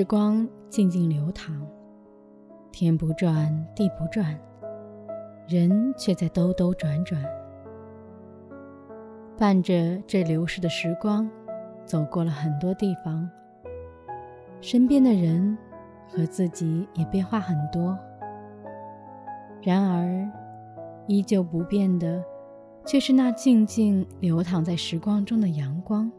时光静静流淌，天不转地不转，人却在兜兜转转。伴着这流逝的时光，走过了很多地方，身边的人和自己也变化很多。然而，依旧不变的，却是那静静流淌在时光中的阳光，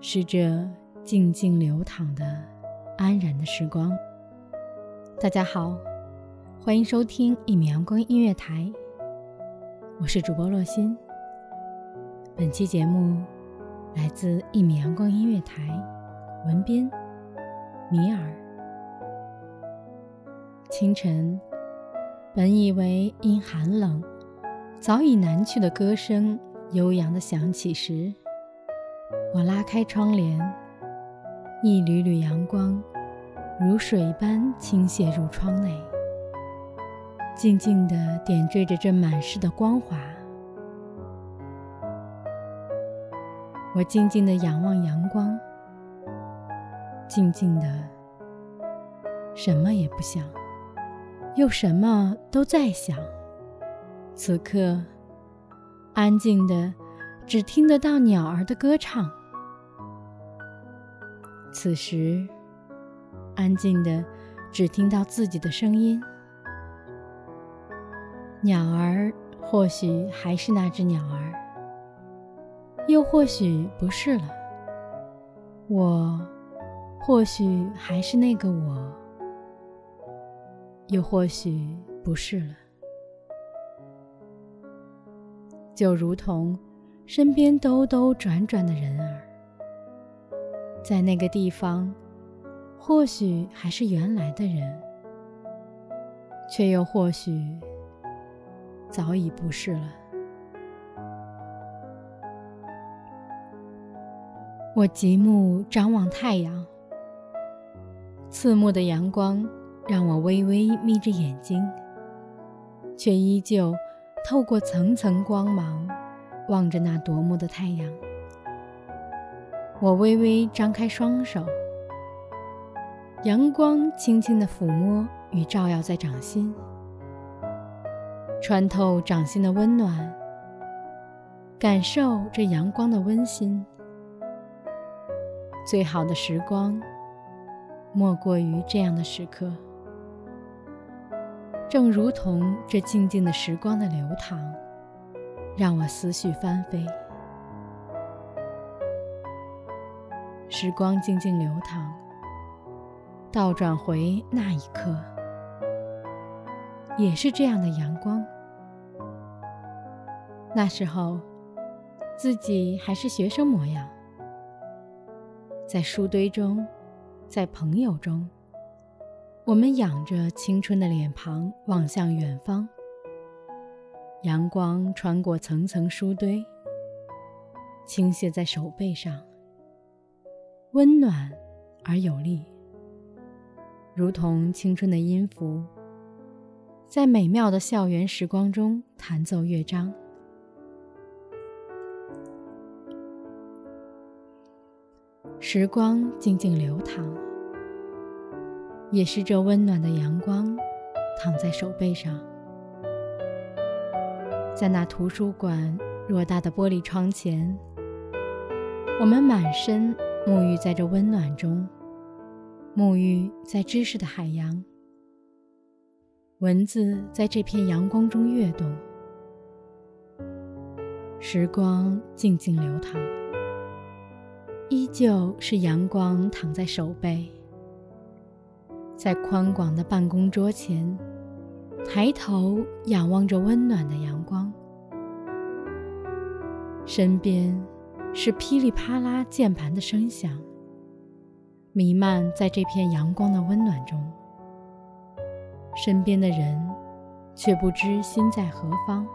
是这。静静流淌的安然的时光。大家好，欢迎收听一米阳光音乐台，我是主播洛心。本期节目来自一米阳光音乐台，文编米尔。清晨，本以为因寒冷早已难去的歌声悠扬的响起时，我拉开窗帘。一缕缕阳光，如水般倾泻入窗内，静静地点缀着这满室的光华。我静静地仰望阳光，静静地，什么也不想，又什么都在想。此刻，安静的，只听得到鸟儿的歌唱。此时，安静的，只听到自己的声音。鸟儿或许还是那只鸟儿，又或许不是了。我或许还是那个我，又或许不是了。就如同身边兜兜转转的人儿。在那个地方，或许还是原来的人，却又或许早已不是了。我极目张望太阳，刺目的阳光让我微微眯着眼睛，却依旧透过层层光芒望着那夺目的太阳。我微微张开双手，阳光轻轻的抚摸与照耀在掌心，穿透掌心的温暖，感受这阳光的温馨。最好的时光，莫过于这样的时刻。正如同这静静的时光的流淌，让我思绪翻飞。时光静静流淌，倒转回那一刻，也是这样的阳光。那时候，自己还是学生模样，在书堆中，在朋友中，我们仰着青春的脸庞望向远方。阳光穿过层层书堆，倾泻在手背上。温暖而有力。如同青春的音符在美妙的校园时光中弹奏乐章。时光静静流淌也是这温暖的阳光躺在手背上。在那图书馆偌大的玻璃窗前我们满身沐浴在这温暖中，沐浴在知识的海洋，文字在这片阳光中跃动，时光静静流淌。依旧是阳光躺在手背，在宽广的办公桌前，抬头仰望着温暖的阳光。身边是噼里啪啦键盘的声响，弥漫在这片阳光的温暖中。身边的人却不知心在何方。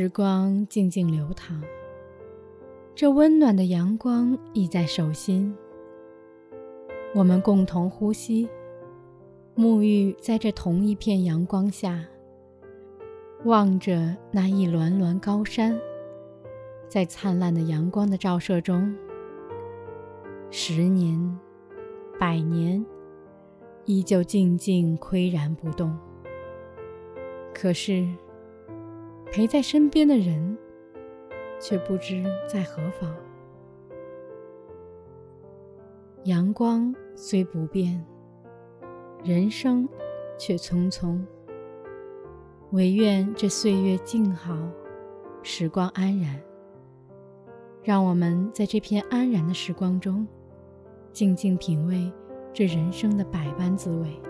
时光静静流淌，这温暖的阳光已在手心。我们共同呼吸，沐浴在这同一片阳光下，望着那一峦峦高山，在灿烂的阳光的照射中，十年、百年，依旧静静岿然不动。可是。陪在身边的人，却不知在何方。阳光虽不变，人生却匆匆。唯愿这岁月静好，时光安然。让我们在这片安然的时光中，静静品味这人生的百般滋味。